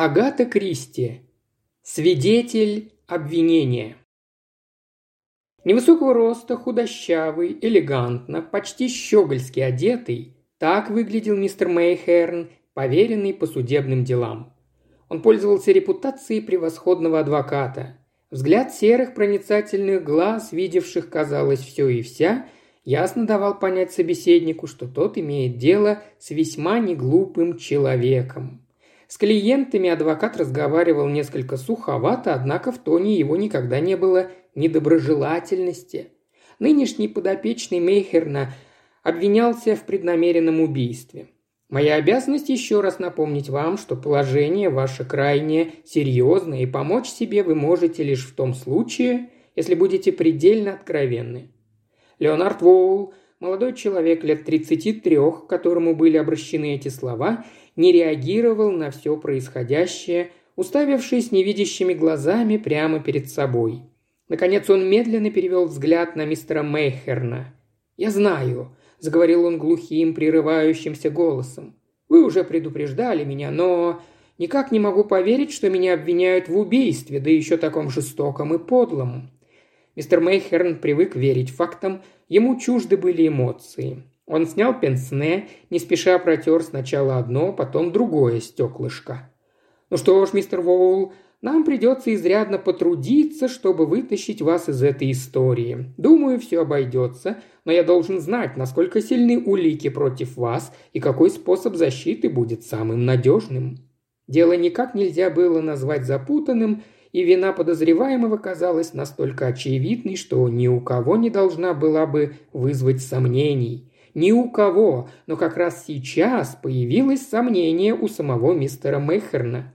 Агата Кристи. Свидетель обвинения. Невысокого роста, худощавый, элегантно, почти щегольски одетый, так выглядел мистер Мейхерн, поверенный по судебным делам. Он пользовался репутацией превосходного адвоката. Взгляд серых проницательных глаз, видевших, казалось, все и вся, ясно давал понять собеседнику, что тот имеет дело с весьма неглупым человеком. С клиентами адвокат разговаривал несколько суховато, однако в тоне его никогда не было недоброжелательности. Нынешний подопечный Мейхерна обвинялся в преднамеренном убийстве. Моя обязанность еще раз напомнить вам, что положение ваше крайне серьезное, и помочь себе вы можете лишь в том случае, если будете предельно откровенны. Леонард Воул, молодой человек лет 33, к которому были обращены эти слова, не реагировал на все происходящее, уставившись невидящими глазами прямо перед собой. Наконец он медленно перевел взгляд на мистера Мейхерна. «Я знаю», – заговорил он глухим, прерывающимся голосом. «Вы уже предупреждали меня, но никак не могу поверить, что меня обвиняют в убийстве, да еще таком жестоком и подлом. Мистер Мейхерн привык верить фактам, ему чужды были эмоции. Он снял пенсне, не спеша протер сначала одно, потом другое стеклышко. «Ну что ж, мистер Воул, нам придется изрядно потрудиться, чтобы вытащить вас из этой истории. Думаю, все обойдется, но я должен знать, насколько сильны улики против вас и какой способ защиты будет самым надежным». Дело никак нельзя было назвать запутанным – и вина подозреваемого казалась настолько очевидной, что ни у кого не должна была бы вызвать сомнений. Ни у кого, но как раз сейчас появилось сомнение у самого мистера Мейхерна.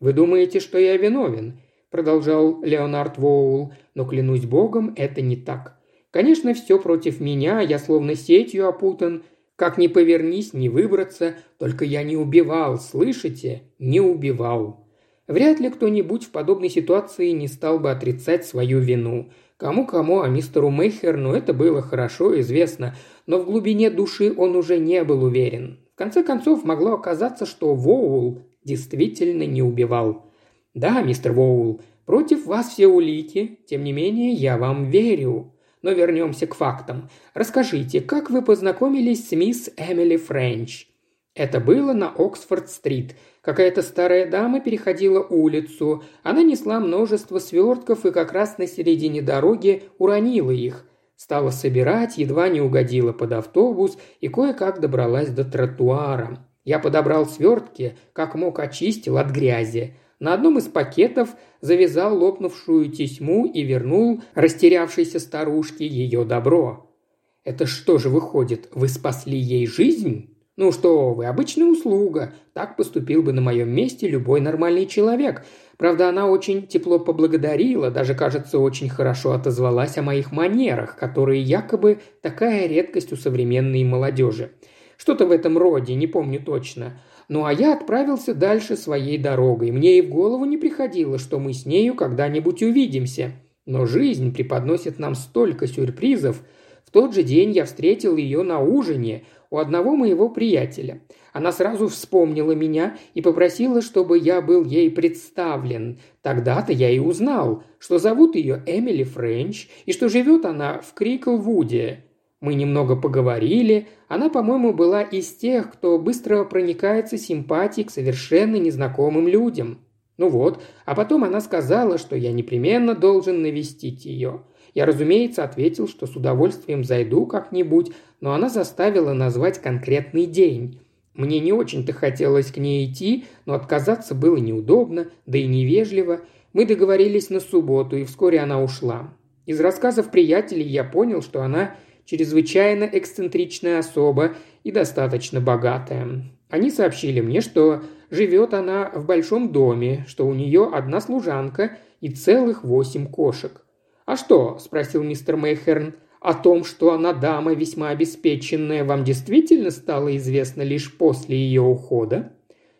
«Вы думаете, что я виновен?» – продолжал Леонард Воул, но, клянусь богом, это не так. Конечно, все против меня, я словно сетью опутан, как ни повернись, не выбраться, только я не убивал, слышите? Не убивал. Вряд ли кто-нибудь в подобной ситуации не стал бы отрицать свою вину. Кому-кому, а мистеру Мейхерну это было хорошо известно, но в глубине души он уже не был уверен. В конце концов, могло оказаться, что Воул действительно не убивал. «Да, мистер Воул, против вас все улики, тем не менее я вам верю», но вернемся к фактам. Расскажите, как вы познакомились с мисс Эмили Френч?» Это было на Оксфорд-стрит. Какая-то старая дама переходила улицу. Она несла множество свертков и как раз на середине дороги уронила их. Стала собирать, едва не угодила под автобус и кое-как добралась до тротуара. Я подобрал свертки, как мог очистил от грязи. На одном из пакетов завязал лопнувшую тесьму и вернул растерявшейся старушке ее добро. «Это что же выходит, вы спасли ей жизнь?» «Ну что вы, обычная услуга. Так поступил бы на моем месте любой нормальный человек. Правда, она очень тепло поблагодарила, даже, кажется, очень хорошо отозвалась о моих манерах, которые якобы такая редкость у современной молодежи. Что-то в этом роде, не помню точно. Ну а я отправился дальше своей дорогой. Мне и в голову не приходило, что мы с нею когда-нибудь увидимся. Но жизнь преподносит нам столько сюрпризов. В тот же день я встретил ее на ужине – у одного моего приятеля. Она сразу вспомнила меня и попросила, чтобы я был ей представлен. Тогда-то я и узнал, что зовут ее Эмили Френч и что живет она в Криклвуде. Мы немного поговорили. Она, по-моему, была из тех, кто быстро проникается симпатией к совершенно незнакомым людям. Ну вот, а потом она сказала, что я непременно должен навестить ее. Я, разумеется, ответил, что с удовольствием зайду как-нибудь, но она заставила назвать конкретный день. Мне не очень-то хотелось к ней идти, но отказаться было неудобно, да и невежливо. Мы договорились на субботу, и вскоре она ушла. Из рассказов приятелей я понял, что она чрезвычайно эксцентричная особа и достаточно богатая. Они сообщили мне, что живет она в большом доме, что у нее одна служанка и целых восемь кошек. «А что?» – спросил мистер Мейхерн. «О том, что она дама весьма обеспеченная, вам действительно стало известно лишь после ее ухода?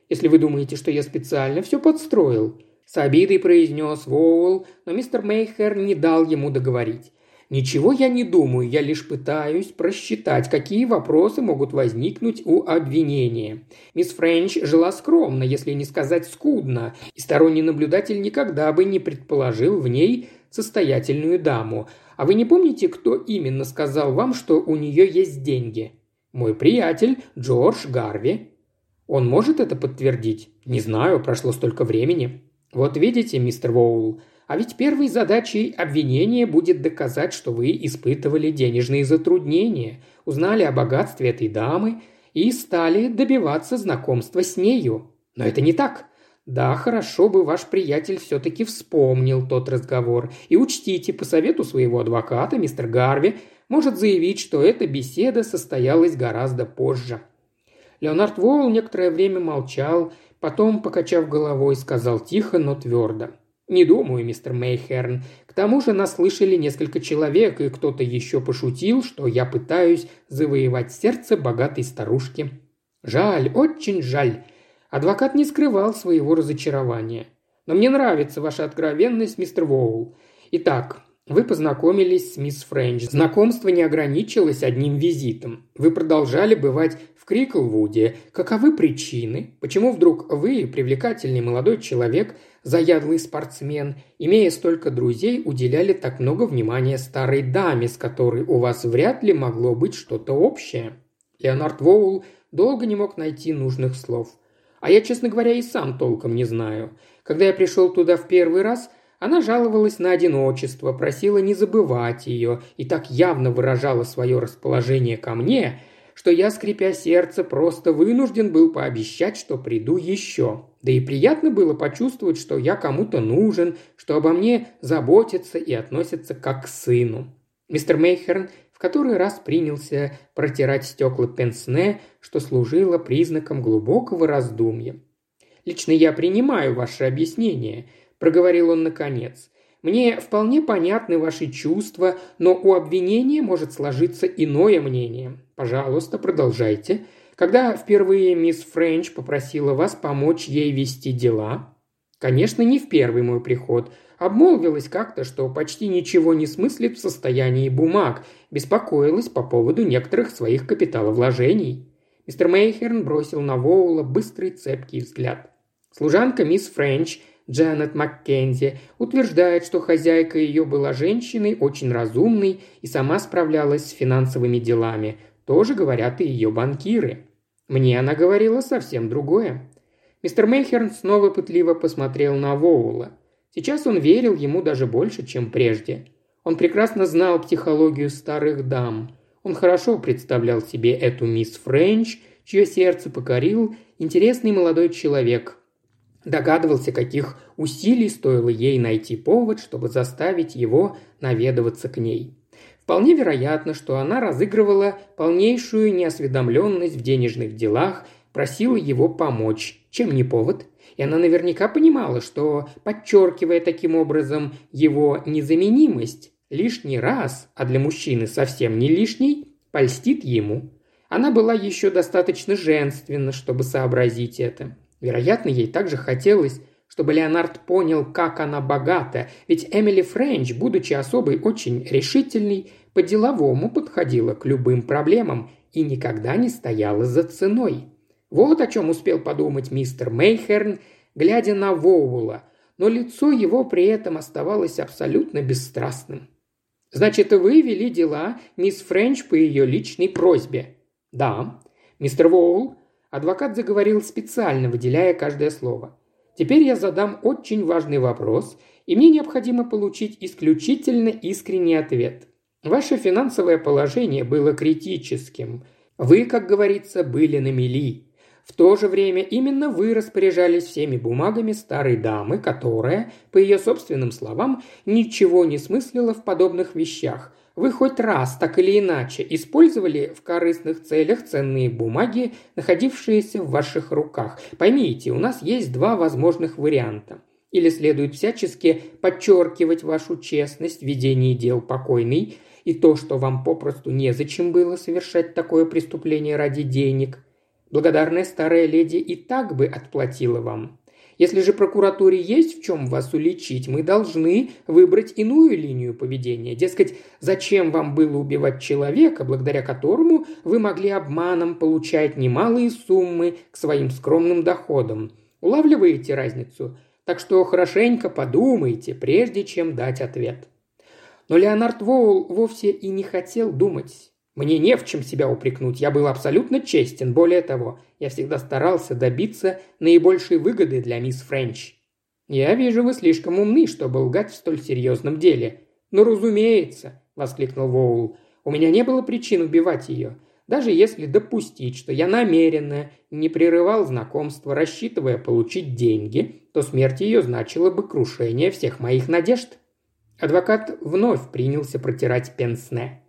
Если вы думаете, что я специально все подстроил?» С обидой произнес Воул, но мистер Мейхер не дал ему договорить. Ничего я не думаю, я лишь пытаюсь просчитать, какие вопросы могут возникнуть у обвинения. Мисс Френч жила скромно, если не сказать скудно, и сторонний наблюдатель никогда бы не предположил в ней состоятельную даму. А вы не помните, кто именно сказал вам, что у нее есть деньги? Мой приятель Джордж Гарви. Он может это подтвердить? Не знаю, прошло столько времени. Вот видите, мистер Воул, а ведь первой задачей обвинения будет доказать, что вы испытывали денежные затруднения, узнали о богатстве этой дамы и стали добиваться знакомства с нею. Но это не так. Да, хорошо бы ваш приятель все-таки вспомнил тот разговор. И учтите, по совету своего адвоката, мистер Гарви, может заявить, что эта беседа состоялась гораздо позже. Леонард Воул некоторое время молчал, потом, покачав головой, сказал тихо, но твердо – «Не думаю, мистер Мейхерн. К тому же нас слышали несколько человек, и кто-то еще пошутил, что я пытаюсь завоевать сердце богатой старушки. Жаль, очень жаль». Адвокат не скрывал своего разочарования. «Но мне нравится ваша откровенность, мистер Воул. Итак, вы познакомились с мисс Френч. Знакомство не ограничилось одним визитом. Вы продолжали бывать в Криклвуде. Каковы причины? Почему вдруг вы, привлекательный молодой человек, заядлый спортсмен, имея столько друзей, уделяли так много внимания старой даме, с которой у вас вряд ли могло быть что-то общее? Леонард Воул долго не мог найти нужных слов. А я, честно говоря, и сам толком не знаю. Когда я пришел туда в первый раз – она жаловалась на одиночество, просила не забывать ее и так явно выражала свое расположение ко мне, что я, скрипя сердце, просто вынужден был пообещать, что приду еще. Да и приятно было почувствовать, что я кому-то нужен, что обо мне заботятся и относятся как к сыну. Мистер Мейхерн в который раз принялся протирать стекла пенсне, что служило признаком глубокого раздумья. «Лично я принимаю ваше объяснение», – проговорил он наконец. «Мне вполне понятны ваши чувства, но у обвинения может сложиться иное мнение. Пожалуйста, продолжайте. Когда впервые мисс Френч попросила вас помочь ей вести дела?» «Конечно, не в первый мой приход. Обмолвилась как-то, что почти ничего не смыслит в состоянии бумаг, беспокоилась по поводу некоторых своих капиталовложений». Мистер Мейхерн бросил на Воула быстрый цепкий взгляд. Служанка мисс Френч – Джанет Маккензи утверждает, что хозяйка ее была женщиной очень разумной и сама справлялась с финансовыми делами. Тоже говорят и ее банкиры. Мне она говорила совсем другое. Мистер Мейхерн снова пытливо посмотрел на Воула. Сейчас он верил ему даже больше, чем прежде. Он прекрасно знал психологию старых дам. Он хорошо представлял себе эту мисс Френч, чье сердце покорил интересный молодой человек, Догадывался, каких усилий стоило ей найти повод, чтобы заставить его наведываться к ней. Вполне вероятно, что она разыгрывала полнейшую неосведомленность в денежных делах, просила его помочь, чем не повод. И она наверняка понимала, что, подчеркивая таким образом его незаменимость, лишний раз, а для мужчины совсем не лишний, польстит ему. Она была еще достаточно женственна, чтобы сообразить это. Вероятно, ей также хотелось, чтобы Леонард понял, как она богата, ведь Эмили Френч, будучи особой очень решительной, по-деловому подходила к любым проблемам и никогда не стояла за ценой. Вот о чем успел подумать мистер Мейхерн, глядя на Воула, но лицо его при этом оставалось абсолютно бесстрастным. «Значит, вы вели дела мисс Френч по ее личной просьбе?» «Да». «Мистер Воул, Адвокат заговорил специально, выделяя каждое слово. «Теперь я задам очень важный вопрос, и мне необходимо получить исключительно искренний ответ. Ваше финансовое положение было критическим. Вы, как говорится, были на мели. В то же время именно вы распоряжались всеми бумагами старой дамы, которая, по ее собственным словам, ничего не смыслила в подобных вещах – вы хоть раз, так или иначе, использовали в корыстных целях ценные бумаги, находившиеся в ваших руках? Поймите, у нас есть два возможных варианта. Или следует всячески подчеркивать вашу честность в ведении дел покойной и то, что вам попросту незачем было совершать такое преступление ради денег. Благодарная старая леди и так бы отплатила вам. Если же прокуратуре есть в чем вас уличить, мы должны выбрать иную линию поведения. Дескать, зачем вам было убивать человека, благодаря которому вы могли обманом получать немалые суммы к своим скромным доходам. Улавливаете разницу? Так что хорошенько подумайте, прежде чем дать ответ. Но Леонард Воул вовсе и не хотел думать. Мне не в чем себя упрекнуть, я был абсолютно честен. Более того, я всегда старался добиться наибольшей выгоды для мисс Френч. «Я вижу, вы слишком умны, чтобы лгать в столь серьезном деле». «Ну, разумеется», – воскликнул Воул. «У меня не было причин убивать ее. Даже если допустить, что я намеренно не прерывал знакомство, рассчитывая получить деньги, то смерть ее значила бы крушение всех моих надежд». Адвокат вновь принялся протирать пенсне.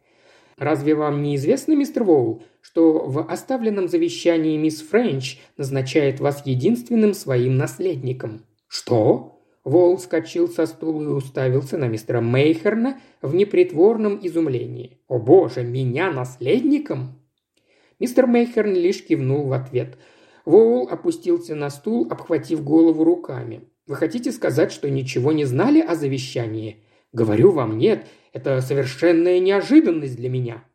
Разве вам не известно, мистер Воул, что в оставленном завещании мисс Френч назначает вас единственным своим наследником?» «Что?» Воул вскочил со стула и уставился на мистера Мейхерна в непритворном изумлении. «О боже, меня наследником?» Мистер Мейхерн лишь кивнул в ответ. Воул опустился на стул, обхватив голову руками. «Вы хотите сказать, что ничего не знали о завещании?» «Говорю вам, нет. Это совершенная неожиданность для меня.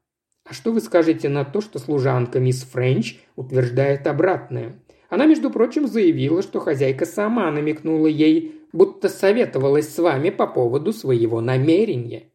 А что вы скажете на то, что служанка мисс Френч утверждает обратное? Она, между прочим, заявила, что хозяйка сама намекнула ей, будто советовалась с вами по поводу своего намерения.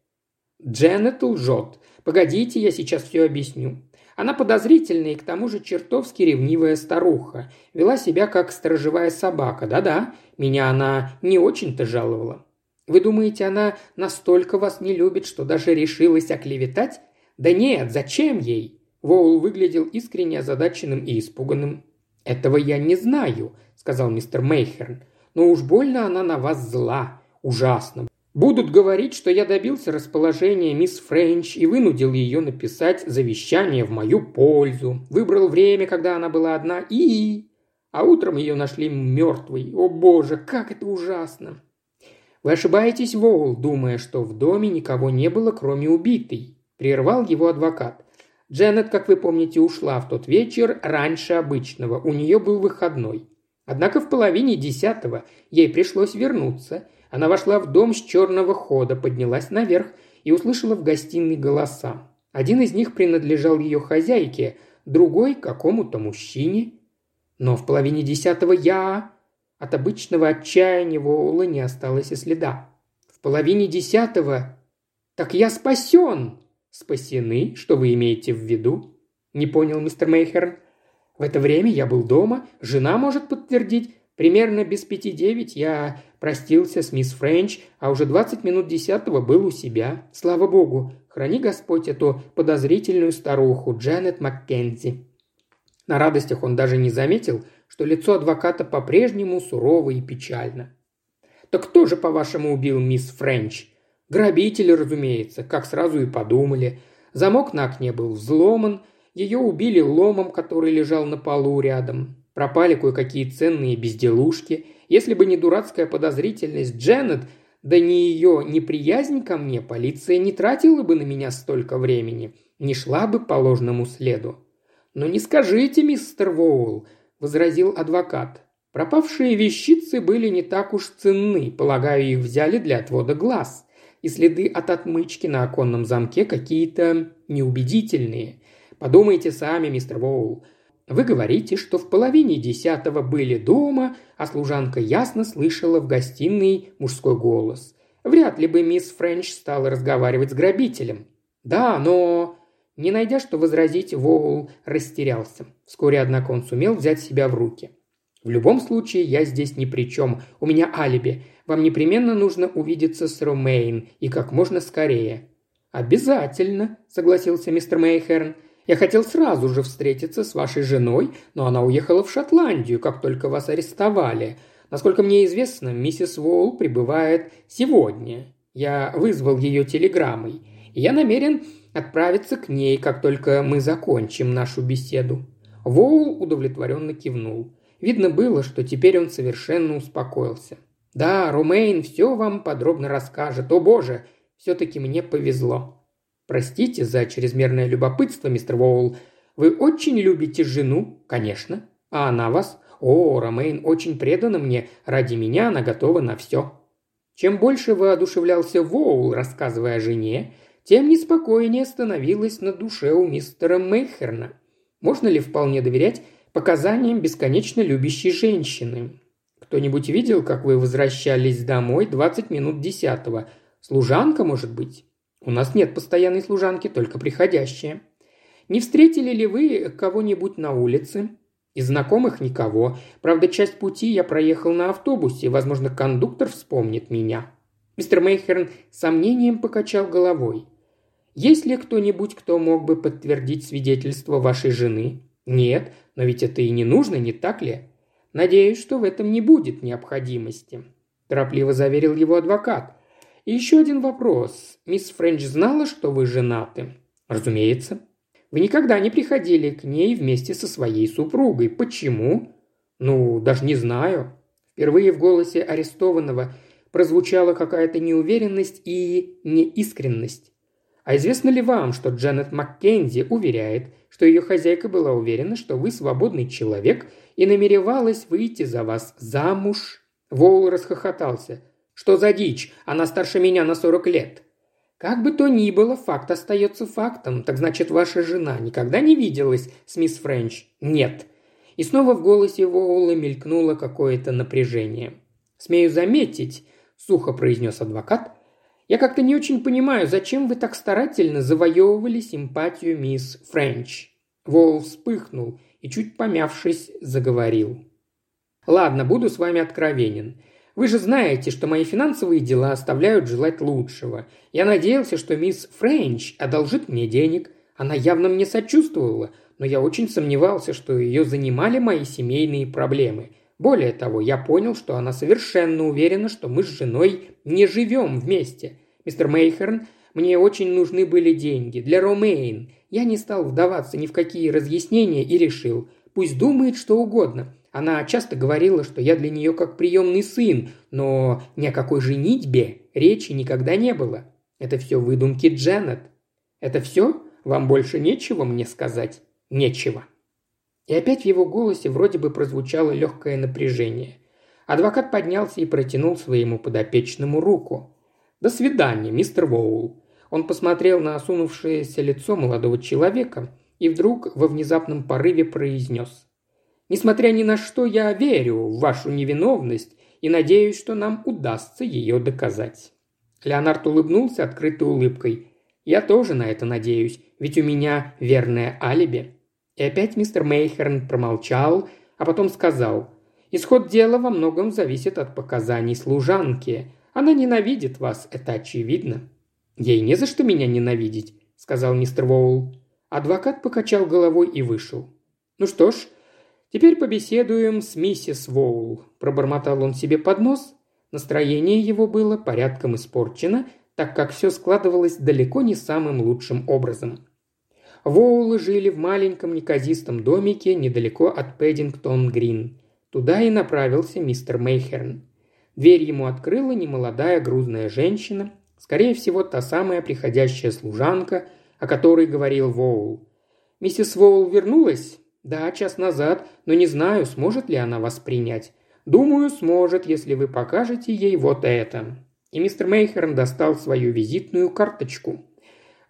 Дженнет лжет. Погодите, я сейчас все объясню. Она подозрительная и к тому же чертовски ревнивая старуха. Вела себя как сторожевая собака. Да-да, меня она не очень-то жаловала. Вы думаете, она настолько вас не любит, что даже решилась оклеветать? Да нет, зачем ей? Воул выглядел искренне озадаченным и испуганным. «Этого я не знаю», – сказал мистер Мейхерн. «Но уж больно она на вас зла. Ужасно. Будут говорить, что я добился расположения мисс Френч и вынудил ее написать завещание в мою пользу. Выбрал время, когда она была одна, и... А утром ее нашли мертвой. О боже, как это ужасно!» «Вы ошибаетесь, Воул, думая, что в доме никого не было, кроме убитой», – прервал его адвокат. Дженнет, как вы помните, ушла в тот вечер раньше обычного, у нее был выходной. Однако в половине десятого ей пришлось вернуться. Она вошла в дом с черного хода, поднялась наверх и услышала в гостиной голоса. Один из них принадлежал ее хозяйке, другой – какому-то мужчине. Но в половине десятого я от обычного отчаяния Воула не осталось и следа. В половине десятого «Так я спасен!» «Спасены? Что вы имеете в виду?» Не понял мистер Мейхерн. В это время я был дома, жена может подтвердить. Примерно без пяти девять я простился с мисс Френч, а уже двадцать минут десятого был у себя. Слава богу, храни Господь эту подозрительную старуху Джанет Маккензи. На радостях он даже не заметил, что лицо адвоката по-прежнему сурово и печально. «Так кто же, по-вашему, убил мисс Френч?» «Грабители, разумеется, как сразу и подумали. Замок на окне был взломан, ее убили ломом, который лежал на полу рядом. Пропали кое-какие ценные безделушки. Если бы не дурацкая подозрительность Дженнет, да не ее неприязнь ко мне, полиция не тратила бы на меня столько времени, не шла бы по ложному следу. Но не скажите, мистер Воул, – возразил адвокат. Пропавшие вещицы были не так уж ценны, полагаю, их взяли для отвода глаз. И следы от отмычки на оконном замке какие-то неубедительные. Подумайте сами, мистер Воул. Вы говорите, что в половине десятого были дома, а служанка ясно слышала в гостиной мужской голос. Вряд ли бы мисс Френч стала разговаривать с грабителем. Да, но не найдя, что возразить, Воул растерялся. Вскоре, однако, он сумел взять себя в руки. «В любом случае, я здесь ни при чем. У меня алиби. Вам непременно нужно увидеться с Ромейн, и как можно скорее». «Обязательно», – согласился мистер Мейхерн. «Я хотел сразу же встретиться с вашей женой, но она уехала в Шотландию, как только вас арестовали. Насколько мне известно, миссис Уолл прибывает сегодня. Я вызвал ее телеграммой. И я намерен отправиться к ней, как только мы закончим нашу беседу». Воул удовлетворенно кивнул. Видно было, что теперь он совершенно успокоился. «Да, Румейн все вам подробно расскажет. О боже, все-таки мне повезло». «Простите за чрезмерное любопытство, мистер Воул. Вы очень любите жену?» «Конечно. А она вас?» «О, Ромейн очень предана мне, ради меня она готова на все». Чем больше воодушевлялся Воул, рассказывая о жене, тем неспокойнее становилось на душе у мистера Мейхерна. Можно ли вполне доверять показаниям бесконечно любящей женщины? Кто-нибудь видел, как вы возвращались домой 20 минут десятого? Служанка, может быть? У нас нет постоянной служанки, только приходящая. Не встретили ли вы кого-нибудь на улице? Из знакомых никого. Правда, часть пути я проехал на автобусе. Возможно, кондуктор вспомнит меня. Мистер Мейхерн с сомнением покачал головой. Есть ли кто-нибудь, кто мог бы подтвердить свидетельство вашей жены? Нет, но ведь это и не нужно, не так ли? Надеюсь, что в этом не будет необходимости. Торопливо заверил его адвокат. И еще один вопрос. Мисс Френч знала, что вы женаты? Разумеется. Вы никогда не приходили к ней вместе со своей супругой. Почему? Ну, даже не знаю. Впервые в голосе арестованного прозвучала какая-то неуверенность и неискренность. А известно ли вам, что Джанет Маккензи уверяет, что ее хозяйка была уверена, что вы свободный человек и намеревалась выйти за вас замуж?» Воул расхохотался. «Что за дичь? Она старше меня на сорок лет». «Как бы то ни было, факт остается фактом. Так значит, ваша жена никогда не виделась с мисс Френч?» «Нет». И снова в голосе Воула мелькнуло какое-то напряжение. «Смею заметить», – сухо произнес адвокат, я как-то не очень понимаю, зачем вы так старательно завоевывали симпатию мисс Френч». Вол вспыхнул и, чуть помявшись, заговорил. «Ладно, буду с вами откровенен. Вы же знаете, что мои финансовые дела оставляют желать лучшего. Я надеялся, что мисс Френч одолжит мне денег. Она явно мне сочувствовала, но я очень сомневался, что ее занимали мои семейные проблемы. Более того, я понял, что она совершенно уверена, что мы с женой не живем вместе. Мистер Мейхерн, мне очень нужны были деньги для Ромейн. Я не стал вдаваться ни в какие разъяснения и решил, пусть думает что угодно. Она часто говорила, что я для нее как приемный сын, но ни о какой женитьбе речи никогда не было. Это все выдумки Дженнет. Это все? Вам больше нечего мне сказать? Нечего. И опять в его голосе вроде бы прозвучало легкое напряжение. Адвокат поднялся и протянул своему подопечному руку. «До свидания, мистер Воул». Он посмотрел на осунувшееся лицо молодого человека и вдруг во внезапном порыве произнес. «Несмотря ни на что, я верю в вашу невиновность и надеюсь, что нам удастся ее доказать». Леонард улыбнулся открытой улыбкой. «Я тоже на это надеюсь, ведь у меня верное алиби». И опять мистер Мейхерн промолчал, а потом сказал, «Исход дела во многом зависит от показаний служанки. Она ненавидит вас, это очевидно». «Ей не за что меня ненавидеть», – сказал мистер Воул. Адвокат покачал головой и вышел. «Ну что ж, теперь побеседуем с миссис Воул», – пробормотал он себе под нос. Настроение его было порядком испорчено, так как все складывалось далеко не самым лучшим образом. Воулы жили в маленьком неказистом домике недалеко от Пэддингтон-Грин. Туда и направился мистер Мейхерн. Дверь ему открыла немолодая грузная женщина, скорее всего, та самая приходящая служанка, о которой говорил Воул. «Миссис Воул вернулась?» «Да, час назад, но не знаю, сможет ли она вас принять. Думаю, сможет, если вы покажете ей вот это». И мистер Мейхерн достал свою визитную карточку –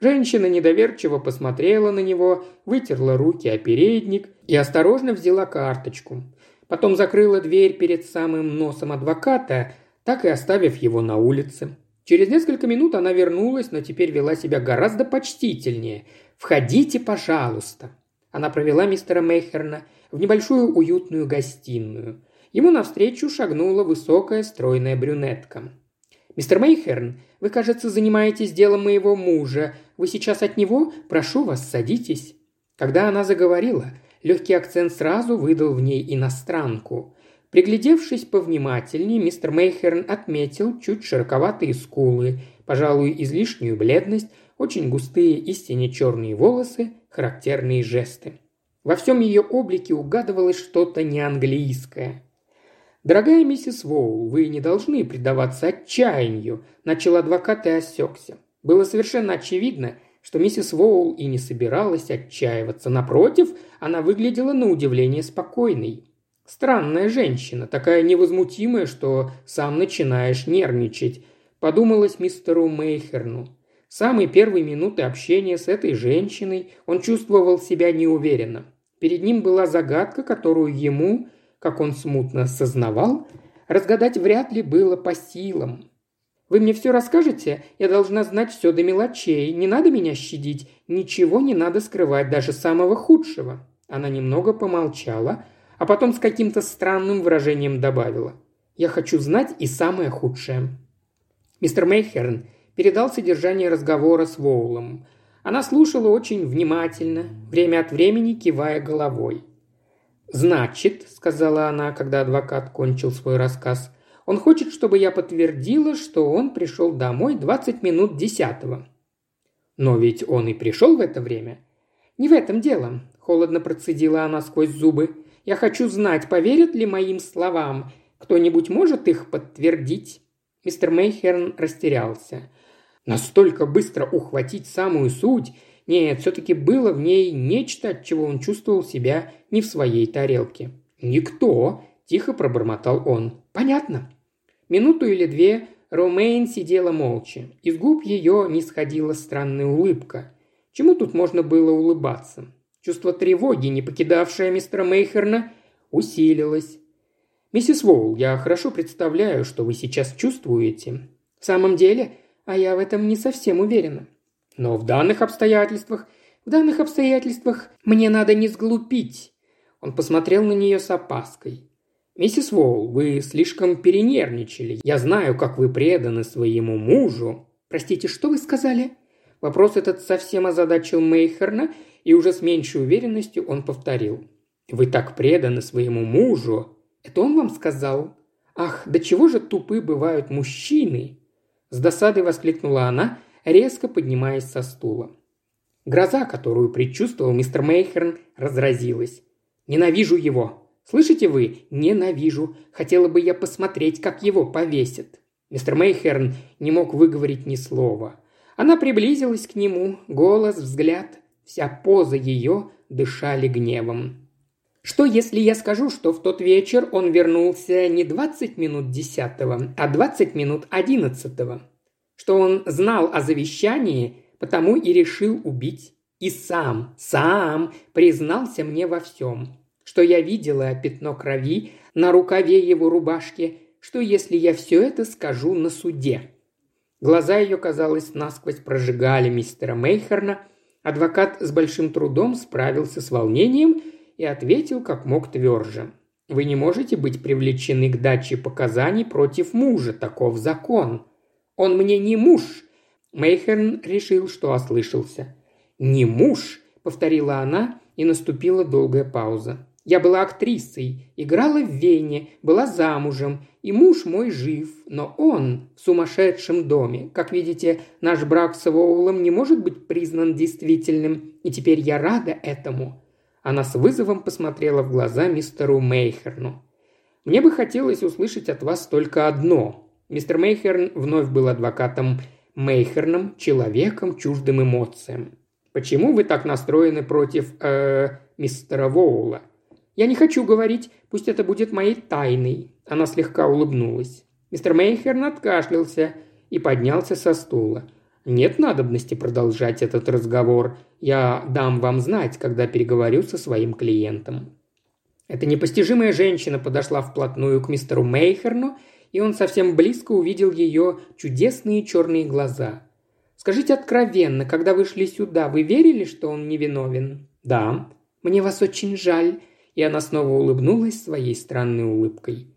Женщина недоверчиво посмотрела на него, вытерла руки о передник и осторожно взяла карточку. Потом закрыла дверь перед самым носом адвоката, так и оставив его на улице. Через несколько минут она вернулась, но теперь вела себя гораздо почтительнее. «Входите, пожалуйста». Она провела мистера Мейхерна в небольшую уютную гостиную. Ему навстречу шагнула высокая стройная брюнетка. «Мистер Мейхерн, вы, кажется, занимаетесь делом моего мужа. Вы сейчас от него? Прошу вас, садитесь». Когда она заговорила, легкий акцент сразу выдал в ней иностранку. Приглядевшись повнимательнее, мистер Мейхерн отметил чуть широковатые скулы, пожалуй, излишнюю бледность, очень густые истине черные волосы, характерные жесты. Во всем ее облике угадывалось что-то неанглийское. «Дорогая миссис Воул, вы не должны предаваться отчаянию», – начал адвокат и осекся. Было совершенно очевидно, что миссис Воул и не собиралась отчаиваться. Напротив, она выглядела на удивление спокойной. Странная женщина, такая невозмутимая, что сам начинаешь нервничать. Подумалось мистеру Мейхерну. С самой первой минуты общения с этой женщиной он чувствовал себя неуверенно. Перед ним была загадка, которую ему, как он смутно сознавал, разгадать вряд ли было по силам. «Вы мне все расскажете? Я должна знать все до мелочей. Не надо меня щадить. Ничего не надо скрывать, даже самого худшего». Она немного помолчала, а потом с каким-то странным выражением добавила. «Я хочу знать и самое худшее». Мистер Мейхерн передал содержание разговора с Воулом. Она слушала очень внимательно, время от времени кивая головой. «Значит», — сказала она, когда адвокат кончил свой рассказ, «он хочет, чтобы я подтвердила, что он пришел домой 20 минут десятого». «Но ведь он и пришел в это время». «Не в этом дело», — холодно процедила она сквозь зубы. «Я хочу знать, поверят ли моим словам. Кто-нибудь может их подтвердить?» Мистер Мейхерн растерялся. Настолько быстро ухватить самую суть, нет, все-таки было в ней нечто, от чего он чувствовал себя не в своей тарелке. «Никто!» – тихо пробормотал он. «Понятно». Минуту или две Ромейн сидела молча. Из губ ее не сходила странная улыбка. Чему тут можно было улыбаться? Чувство тревоги, не покидавшее мистера Мейхерна, усилилось. «Миссис Воул, я хорошо представляю, что вы сейчас чувствуете. В самом деле, а я в этом не совсем уверена. Но в данных обстоятельствах, в данных обстоятельствах мне надо не сглупить. Он посмотрел на нее с опаской. «Миссис Уолл, вы слишком перенервничали. Я знаю, как вы преданы своему мужу». «Простите, что вы сказали?» Вопрос этот совсем озадачил Мейхерна, и уже с меньшей уверенностью он повторил. «Вы так преданы своему мужу». «Это он вам сказал?» «Ах, до чего же тупы бывают мужчины!» С досадой воскликнула она, резко поднимаясь со стула. Гроза, которую предчувствовал мистер Мейхерн, разразилась. «Ненавижу его! Слышите вы? Ненавижу! Хотела бы я посмотреть, как его повесят!» Мистер Мейхерн не мог выговорить ни слова. Она приблизилась к нему, голос, взгляд, вся поза ее дышали гневом. Что, если я скажу, что в тот вечер он вернулся не 20 минут десятого, а 20 минут одиннадцатого? Что он знал о завещании, потому и решил убить? И сам, сам признался мне во всем. Что я видела пятно крови на рукаве его рубашки, что если я все это скажу на суде? Глаза ее, казалось, насквозь прожигали мистера Мейхерна. Адвокат с большим трудом справился с волнением – и ответил как мог тверже. «Вы не можете быть привлечены к даче показаний против мужа, таков закон. Он мне не муж!» Мейхерн решил, что ослышался. «Не муж!» – повторила она, и наступила долгая пауза. «Я была актрисой, играла в Вене, была замужем, и муж мой жив, но он в сумасшедшем доме. Как видите, наш брак с Воулом не может быть признан действительным, и теперь я рада этому. Она с вызовом посмотрела в глаза мистеру Мейхерну. «Мне бы хотелось услышать от вас только одно. Мистер Мейхерн вновь был адвокатом Мейхерном, человеком, чуждым эмоциям. Почему вы так настроены против, э, мистера Воула? Я не хочу говорить, пусть это будет моей тайной». Она слегка улыбнулась. Мистер Мейхерн откашлялся и поднялся со стула. Нет надобности продолжать этот разговор. Я дам вам знать, когда переговорю со своим клиентом». Эта непостижимая женщина подошла вплотную к мистеру Мейхерну, и он совсем близко увидел ее чудесные черные глаза. «Скажите откровенно, когда вы шли сюда, вы верили, что он невиновен?» «Да». «Мне вас очень жаль», и она снова улыбнулась своей странной улыбкой.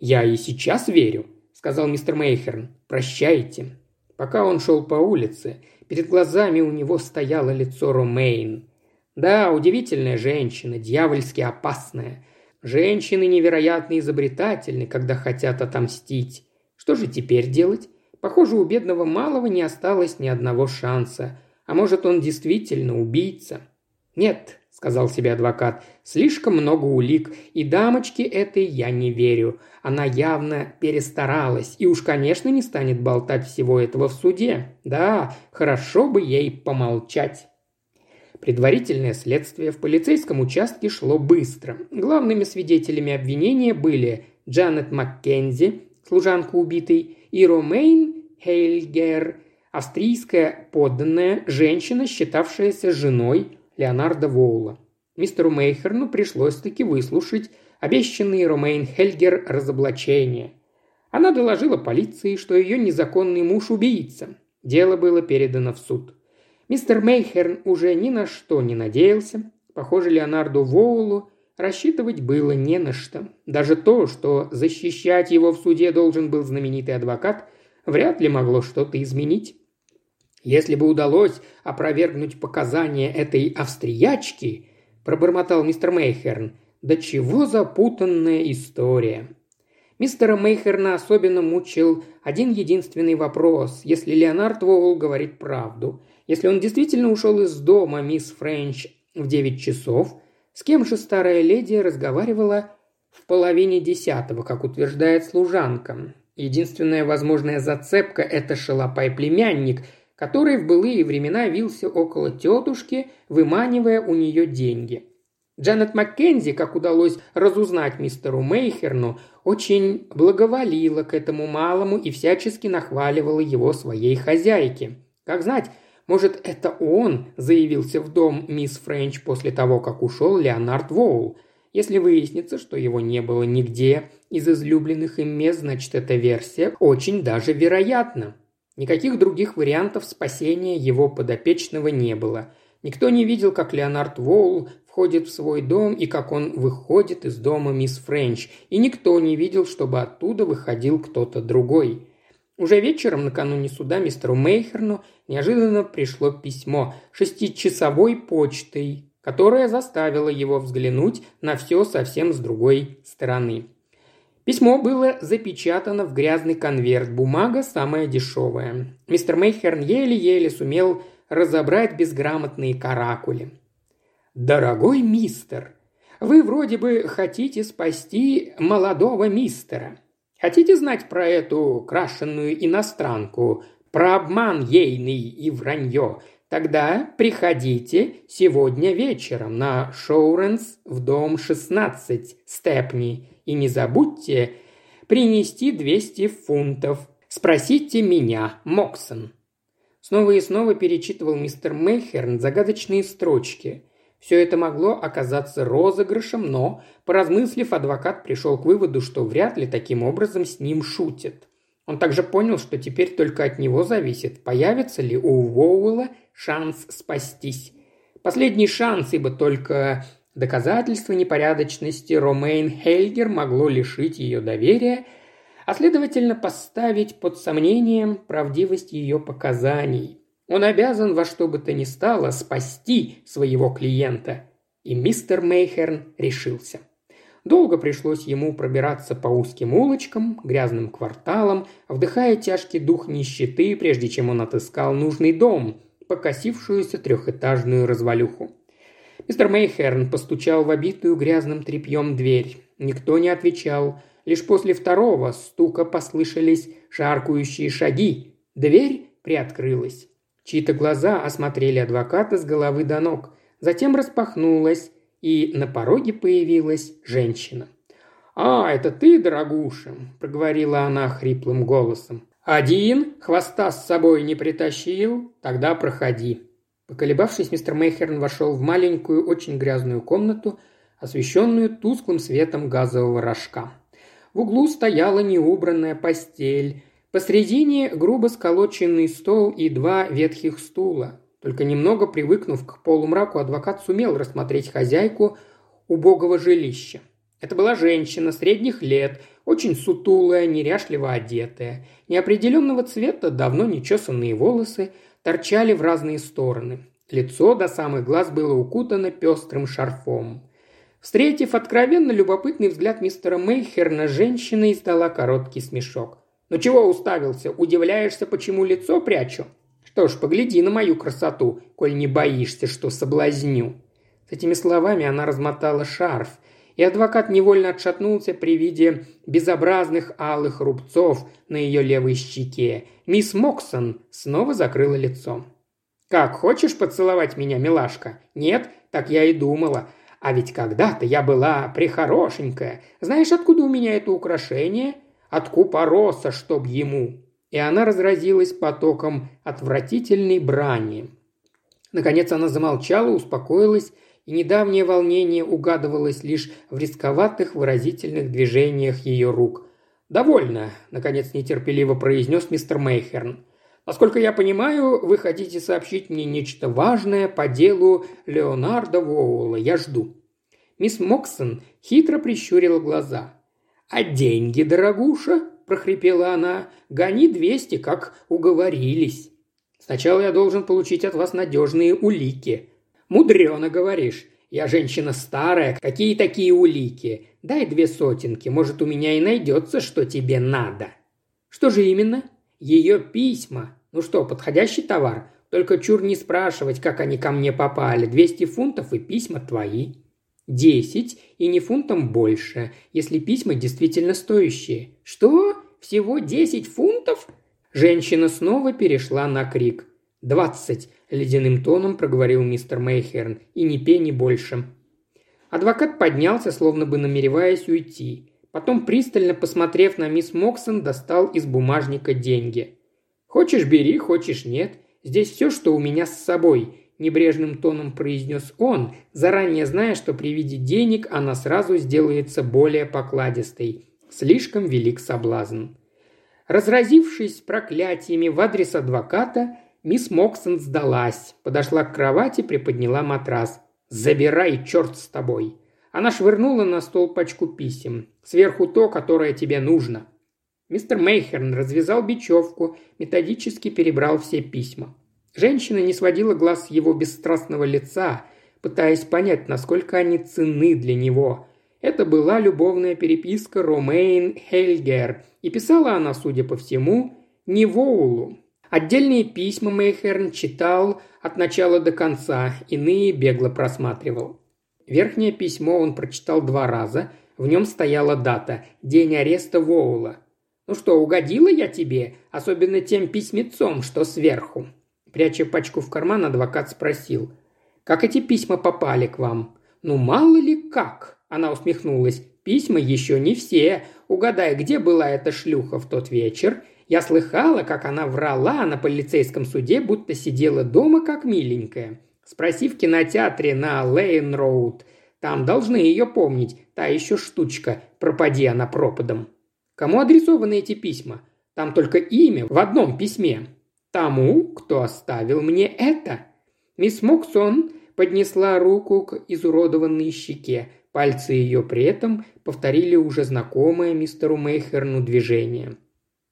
«Я и сейчас верю», — сказал мистер Мейхерн. «Прощайте». Пока он шел по улице, перед глазами у него стояло лицо Ромейн. Да, удивительная женщина, дьявольски опасная. Женщины невероятно изобретательны, когда хотят отомстить. Что же теперь делать? Похоже, у бедного малого не осталось ни одного шанса. А может, он действительно убийца? Нет, сказал себе адвокат. «Слишком много улик, и дамочке этой я не верю. Она явно перестаралась, и уж, конечно, не станет болтать всего этого в суде. Да, хорошо бы ей помолчать». Предварительное следствие в полицейском участке шло быстро. Главными свидетелями обвинения были Джанет Маккензи, служанка убитой, и Ромейн Хейльгер, австрийская подданная женщина, считавшаяся женой Леонарда Воула. Мистеру Мейхерну пришлось таки выслушать обещанные Ромейн Хельгер разоблачения. Она доложила полиции, что ее незаконный муж – убийца. Дело было передано в суд. Мистер Мейхерн уже ни на что не надеялся. Похоже, Леонарду Воулу рассчитывать было не на что. Даже то, что защищать его в суде должен был знаменитый адвокат, вряд ли могло что-то изменить. Если бы удалось опровергнуть показания этой австриячки, пробормотал мистер Мейхерн, да чего запутанная история. Мистера Мейхерна особенно мучил один единственный вопрос. Если Леонард Воул говорит правду, если он действительно ушел из дома мисс Френч в девять часов, с кем же старая леди разговаривала в половине десятого, как утверждает служанка? Единственная возможная зацепка – это шалопай-племянник, который в былые времена вился около тетушки, выманивая у нее деньги. Джанет Маккензи, как удалось разузнать мистеру Мейхерну, очень благоволила к этому малому и всячески нахваливала его своей хозяйке. Как знать, может, это он заявился в дом мисс Френч после того, как ушел Леонард Воул. Если выяснится, что его не было нигде из излюбленных им мест, значит, эта версия очень даже вероятна. Никаких других вариантов спасения его подопечного не было. Никто не видел, как Леонард Воул входит в свой дом и как он выходит из дома мисс Френч, и никто не видел, чтобы оттуда выходил кто-то другой. Уже вечером, накануне суда, мистеру Мейхерну неожиданно пришло письмо шестичасовой почтой, которое заставило его взглянуть на все совсем с другой стороны. Письмо было запечатано в грязный конверт, бумага самая дешевая. Мистер Мейхерн еле-еле сумел разобрать безграмотные каракули. «Дорогой мистер, вы вроде бы хотите спасти молодого мистера. Хотите знать про эту крашенную иностранку, про обман ейный и вранье? Тогда приходите сегодня вечером на Шоуренс в дом 16 Степни и не забудьте принести 200 фунтов. Спросите меня, Моксон». Снова и снова перечитывал мистер Мейхерн загадочные строчки. Все это могло оказаться розыгрышем, но, поразмыслив, адвокат пришел к выводу, что вряд ли таким образом с ним шутят. Он также понял, что теперь только от него зависит, появится ли у Воуэлла шанс спастись. Последний шанс, ибо только доказательство непорядочности Ромейн Хельгер могло лишить ее доверия, а следовательно поставить под сомнением правдивость ее показаний. Он обязан во что бы то ни стало спасти своего клиента. И мистер Мейхерн решился. Долго пришлось ему пробираться по узким улочкам, грязным кварталам, вдыхая тяжкий дух нищеты, прежде чем он отыскал нужный дом, покосившуюся трехэтажную развалюху. Мистер Мейхерн постучал в обитую грязным тряпьем дверь. Никто не отвечал. Лишь после второго стука послышались шаркающие шаги. Дверь приоткрылась. Чьи-то глаза осмотрели адвоката с головы до ног. Затем распахнулась, и на пороге появилась женщина. «А, это ты, дорогуша?» – проговорила она хриплым голосом. «Один? Хвоста с собой не притащил? Тогда проходи». Поколебавшись, мистер Мейхерн вошел в маленькую, очень грязную комнату, освещенную тусклым светом газового рожка. В углу стояла неубранная постель, Посредине грубо сколоченный стол и два ветхих стула. Только немного привыкнув к полумраку, адвокат сумел рассмотреть хозяйку убогого жилища. Это была женщина средних лет, очень сутулая, неряшливо одетая. Неопределенного цвета, давно нечесанные волосы торчали в разные стороны. Лицо до самых глаз было укутано пестрым шарфом. Встретив откровенно любопытный взгляд мистера Мейхерна, женщина издала короткий смешок. «Ну чего уставился? Удивляешься, почему лицо прячу?» «Что ж, погляди на мою красоту, коль не боишься, что соблазню». С этими словами она размотала шарф, и адвокат невольно отшатнулся при виде безобразных алых рубцов на ее левой щеке. Мисс Моксон снова закрыла лицо. «Как, хочешь поцеловать меня, милашка?» «Нет? Так я и думала. А ведь когда-то я была прихорошенькая. Знаешь, откуда у меня это украшение? От купороса, чтоб ему!» И она разразилась потоком отвратительной брани. Наконец она замолчала, успокоилась, и недавнее волнение угадывалось лишь в рисковатых выразительных движениях ее рук. «Довольно», – наконец нетерпеливо произнес мистер Мейхерн. Насколько я понимаю, вы хотите сообщить мне нечто важное по делу Леонардо Воула. Я жду». Мисс Моксон хитро прищурила глаза. «А деньги, дорогуша?» – прохрипела она. «Гони двести, как уговорились. Сначала я должен получить от вас надежные улики». «Мудрено, говоришь. Я женщина старая. Какие такие улики? Дай две сотенки. Может, у меня и найдется, что тебе надо». «Что же именно?» «Ее письма. Ну что, подходящий товар? Только чур не спрашивать, как они ко мне попали. Двести фунтов и письма твои. Десять и не фунтом больше, если письма действительно стоящие. Что? Всего десять фунтов? Женщина снова перешла на крик. «Двадцать!» – ледяным тоном проговорил мистер Мейхерн. «И ни пени больше». Адвокат поднялся, словно бы намереваясь уйти. Потом, пристально посмотрев на мисс Моксон, достал из бумажника деньги. «Хочешь – бери, хочешь – нет. Здесь все, что у меня с собой», – небрежным тоном произнес он, заранее зная, что при виде денег она сразу сделается более покладистой. Слишком велик соблазн. Разразившись проклятиями в адрес адвоката, мисс Моксон сдалась, подошла к кровати, приподняла матрас. «Забирай, черт с тобой!» Она швырнула на стол пачку писем. «Сверху то, которое тебе нужно», Мистер Мейхерн развязал бечевку, методически перебрал все письма. Женщина не сводила глаз с его бесстрастного лица, пытаясь понять, насколько они ценны для него. Это была любовная переписка Ромейн Хельгер, и писала она, судя по всему, не Воулу. Отдельные письма Мейхерн читал от начала до конца, иные бегло просматривал. Верхнее письмо он прочитал два раза, в нем стояла дата – день ареста Воула – «Ну что, угодила я тебе? Особенно тем письмецом, что сверху». Пряча пачку в карман, адвокат спросил. «Как эти письма попали к вам?» «Ну, мало ли как!» Она усмехнулась. «Письма еще не все. Угадай, где была эта шлюха в тот вечер? Я слыхала, как она врала на полицейском суде, будто сидела дома как миленькая. Спроси в кинотеатре на Лейн-Роуд. Там должны ее помнить. Та еще штучка. Пропади она пропадом». Кому адресованы эти письма? Там только имя в одном письме. Тому, кто оставил мне это. Мисс Моксон поднесла руку к изуродованной щеке. Пальцы ее при этом повторили уже знакомое мистеру Мейхерну движение.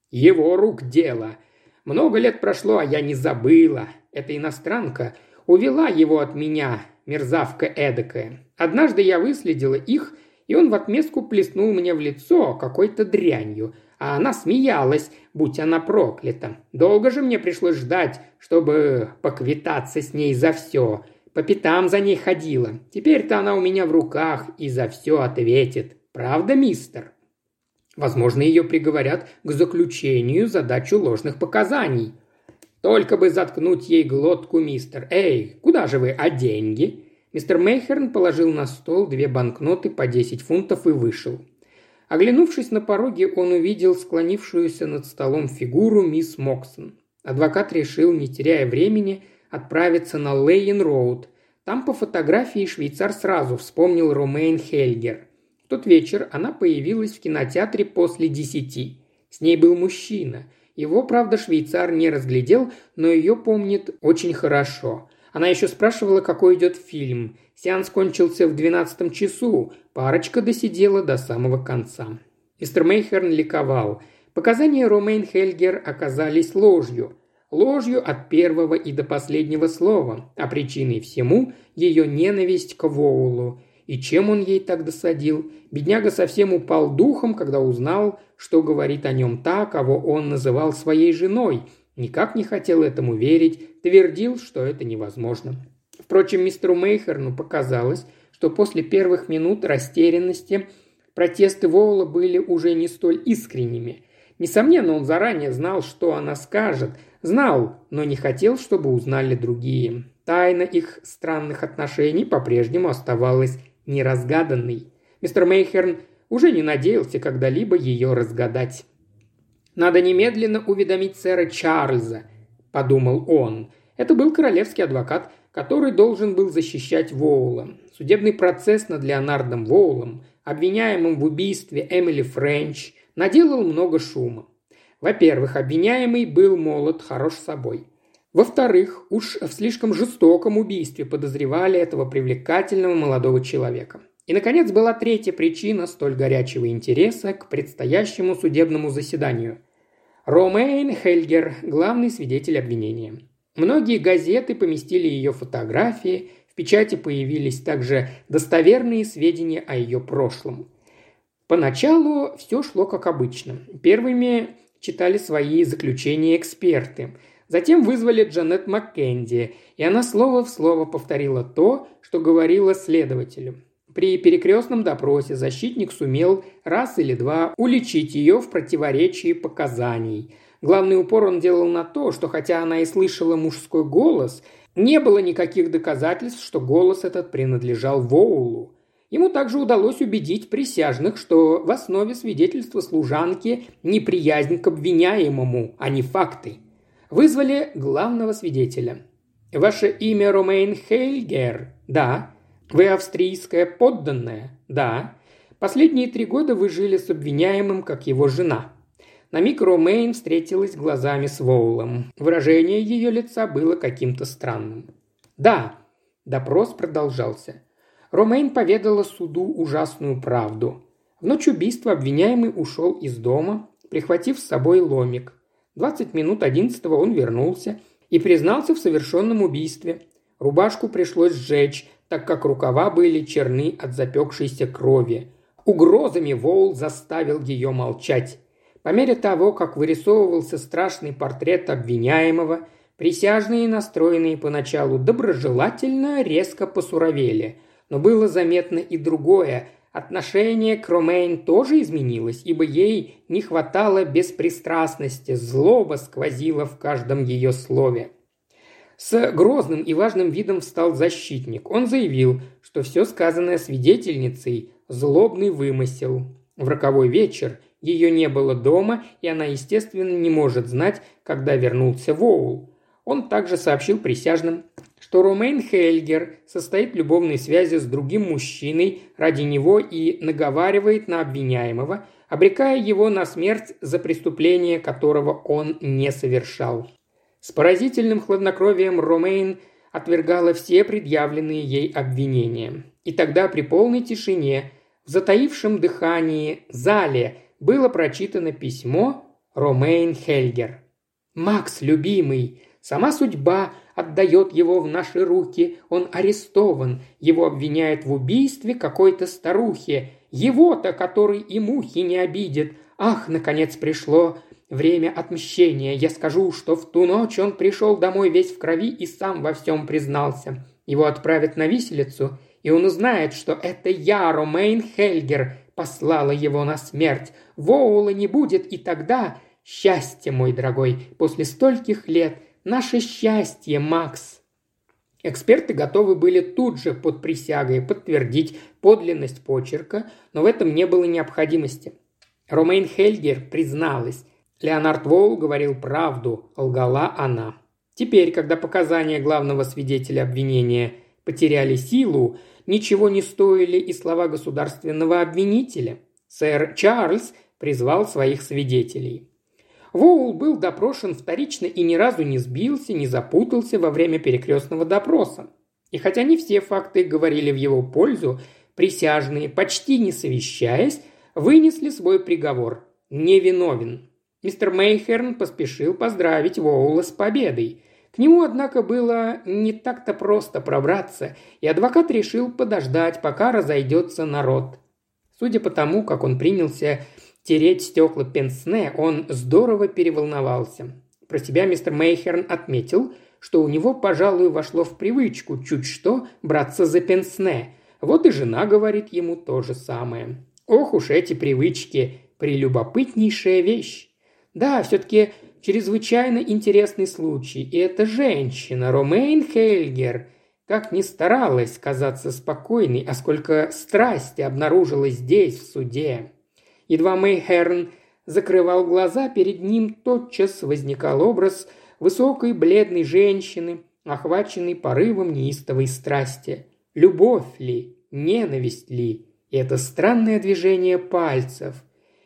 «Его рук дело. Много лет прошло, а я не забыла. Эта иностранка увела его от меня, мерзавка эдакая. Однажды я выследила их и он в отместку плеснул мне в лицо какой-то дрянью, а она смеялась, будь она проклята. Долго же мне пришлось ждать, чтобы поквитаться с ней за все. По пятам за ней ходила. Теперь-то она у меня в руках и за все ответит. Правда, мистер? Возможно, ее приговорят к заключению за дачу ложных показаний. Только бы заткнуть ей глотку, мистер. Эй, куда же вы, а деньги? Мистер Мейхерн положил на стол две банкноты по 10 фунтов и вышел. Оглянувшись на пороге, он увидел склонившуюся над столом фигуру мисс Моксон. Адвокат решил, не теряя времени, отправиться на Лейн-Роуд. Там по фотографии швейцар сразу вспомнил Ромейн Хельгер. В тот вечер она появилась в кинотеатре после десяти. С ней был мужчина. Его, правда, швейцар не разглядел, но ее помнит очень хорошо. Она еще спрашивала, какой идет фильм. Сеанс кончился в двенадцатом часу. Парочка досидела до самого конца. Мистер Мейхерн ликовал. Показания Ромейн Хельгер оказались ложью. Ложью от первого и до последнего слова, а причиной всему – ее ненависть к Воулу. И чем он ей так досадил? Бедняга совсем упал духом, когда узнал, что говорит о нем та, кого он называл своей женой, Никак не хотел этому верить, твердил, что это невозможно. Впрочем, мистеру Мейхерну показалось, что после первых минут растерянности протесты Воула были уже не столь искренними. Несомненно, он заранее знал, что она скажет, Знал, но не хотел, чтобы узнали другие. Тайна их странных отношений по-прежнему оставалась неразгаданной. Мистер Мейхерн уже не надеялся когда-либо ее разгадать. «Надо немедленно уведомить сэра Чарльза», – подумал он. Это был королевский адвокат, который должен был защищать Воула. Судебный процесс над Леонардом Воулом, обвиняемым в убийстве Эмили Френч, наделал много шума. Во-первых, обвиняемый был молод, хорош собой. Во-вторых, уж в слишком жестоком убийстве подозревали этого привлекательного молодого человека. И, наконец, была третья причина столь горячего интереса к предстоящему судебному заседанию. Ромейн Хельгер – главный свидетель обвинения. Многие газеты поместили ее фотографии, в печати появились также достоверные сведения о ее прошлом. Поначалу все шло как обычно. Первыми читали свои заключения эксперты. Затем вызвали Джанет Маккенди, и она слово в слово повторила то, что говорила следователю. При перекрестном допросе защитник сумел раз или два уличить ее в противоречии показаний. Главный упор он делал на то, что хотя она и слышала мужской голос, не было никаких доказательств, что голос этот принадлежал Воулу. Ему также удалось убедить присяжных, что в основе свидетельства служанки неприязнь к обвиняемому, а не факты. Вызвали главного свидетеля. «Ваше имя Ромейн Хейльгер?» «Да». Вы австрийская подданная? Да. Последние три года вы жили с обвиняемым, как его жена. На миг Ромейн встретилась глазами с Воулом. Выражение ее лица было каким-то странным. Да. Допрос продолжался. Ромейн поведала суду ужасную правду. В ночь убийства обвиняемый ушел из дома, прихватив с собой ломик. 20 минут одиннадцатого он вернулся и признался в совершенном убийстве. Рубашку пришлось сжечь, так как рукава были черны от запекшейся крови. Угрозами Воул заставил ее молчать. По мере того, как вырисовывался страшный портрет обвиняемого, присяжные, настроенные поначалу доброжелательно, резко посуровели. Но было заметно и другое. Отношение к Ромейн тоже изменилось, ибо ей не хватало беспристрастности, злоба сквозила в каждом ее слове. С грозным и важным видом встал защитник. Он заявил, что все сказанное свидетельницей – злобный вымысел. В роковой вечер ее не было дома, и она, естественно, не может знать, когда вернулся Воул. Он также сообщил присяжным, что Ромейн Хельгер состоит в любовной связи с другим мужчиной ради него и наговаривает на обвиняемого, обрекая его на смерть за преступление, которого он не совершал. С поразительным хладнокровием Ромейн отвергала все предъявленные ей обвинения. И тогда при полной тишине, в затаившем дыхании зале было прочитано письмо Ромейн Хельгер. «Макс, любимый, сама судьба отдает его в наши руки, он арестован, его обвиняют в убийстве какой-то старухи, его-то, который и мухи не обидит. Ах, наконец пришло время отмщения. Я скажу, что в ту ночь он пришел домой весь в крови и сам во всем признался. Его отправят на виселицу, и он узнает, что это я, Ромейн Хельгер, послала его на смерть. Воула не будет, и тогда... Счастье, мой дорогой, после стольких лет. Наше счастье, Макс. Эксперты готовы были тут же под присягой подтвердить подлинность почерка, но в этом не было необходимости. Ромейн Хельгер призналась – Леонард Воул говорил правду, лгала она. Теперь, когда показания главного свидетеля обвинения потеряли силу, ничего не стоили и слова государственного обвинителя. Сэр Чарльз призвал своих свидетелей. Воул был допрошен вторично и ни разу не сбился, не запутался во время перекрестного допроса. И хотя не все факты говорили в его пользу, присяжные, почти не совещаясь, вынесли свой приговор – невиновен. Мистер Мейхерн поспешил поздравить Воула с победой. К нему, однако, было не так-то просто пробраться, и адвокат решил подождать, пока разойдется народ. Судя по тому, как он принялся тереть стекла пенсне, он здорово переволновался. Про себя мистер Мейхерн отметил, что у него, пожалуй, вошло в привычку чуть что браться за пенсне. Вот и жена говорит ему то же самое. Ох уж эти привычки, прелюбопытнейшая вещь. Да, все-таки чрезвычайно интересный случай, и эта женщина, Ромейн Хельгер, как ни старалась казаться спокойной, а сколько страсти обнаружилось здесь, в суде. Едва Мейхерн закрывал глаза, перед ним тотчас возникал образ высокой бледной женщины, охваченной порывом неистовой страсти. Любовь ли, ненависть ли, и это странное движение пальцев.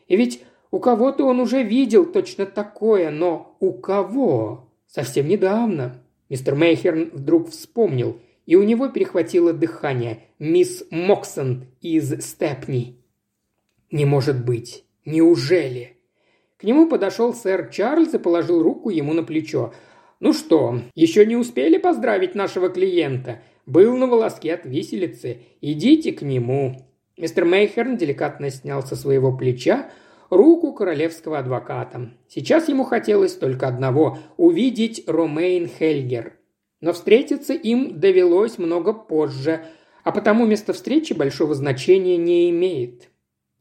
И ведь у кого-то он уже видел точно такое, но у кого? Совсем недавно. Мистер Мейхерн вдруг вспомнил, и у него перехватило дыхание. Мисс Моксон из Степни. Не может быть. Неужели? К нему подошел сэр Чарльз и положил руку ему на плечо. «Ну что, еще не успели поздравить нашего клиента? Был на волоске от виселицы. Идите к нему». Мистер Мейхерн деликатно снял со своего плеча руку королевского адвоката. Сейчас ему хотелось только одного – увидеть Ромейн Хельгер. Но встретиться им довелось много позже, а потому место встречи большого значения не имеет.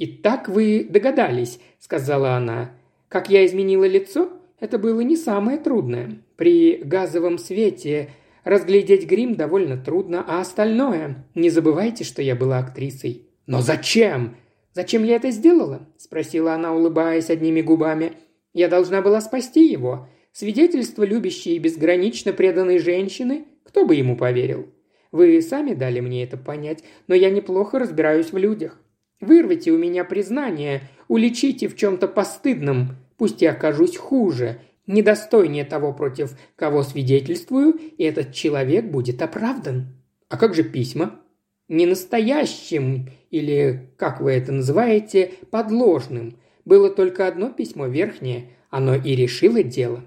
«И так вы догадались», – сказала она. «Как я изменила лицо? Это было не самое трудное. При газовом свете разглядеть грим довольно трудно, а остальное... Не забывайте, что я была актрисой. «Но зачем?» «Зачем я это сделала?» – спросила она, улыбаясь одними губами. «Я должна была спасти его. Свидетельство любящей и безгранично преданной женщины, кто бы ему поверил? Вы сами дали мне это понять, но я неплохо разбираюсь в людях. Вырвите у меня признание, уличите в чем-то постыдном, пусть я окажусь хуже, недостойнее того, против кого свидетельствую, и этот человек будет оправдан. А как же письма? Не настоящим или, как вы это называете, подложным. Было только одно письмо верхнее, оно и решило дело.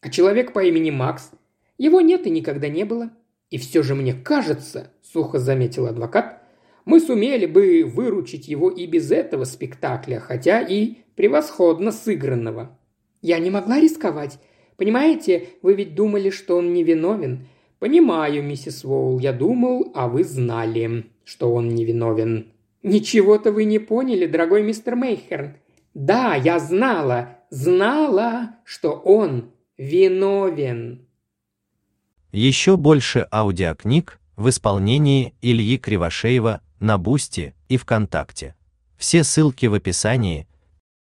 А человек по имени Макс, его нет и никогда не было. И все же мне кажется, сухо заметил адвокат, мы сумели бы выручить его и без этого спектакля, хотя и превосходно сыгранного. Я не могла рисковать. Понимаете, вы ведь думали, что он невиновен. Понимаю, миссис Воул, я думал, а вы знали, что он невиновен. «Ничего-то вы не поняли, дорогой мистер Мейхерн. Да, я знала, знала, что он виновен». Еще больше аудиокниг в исполнении Ильи Кривошеева на Бусти и ВКонтакте. Все ссылки в описании –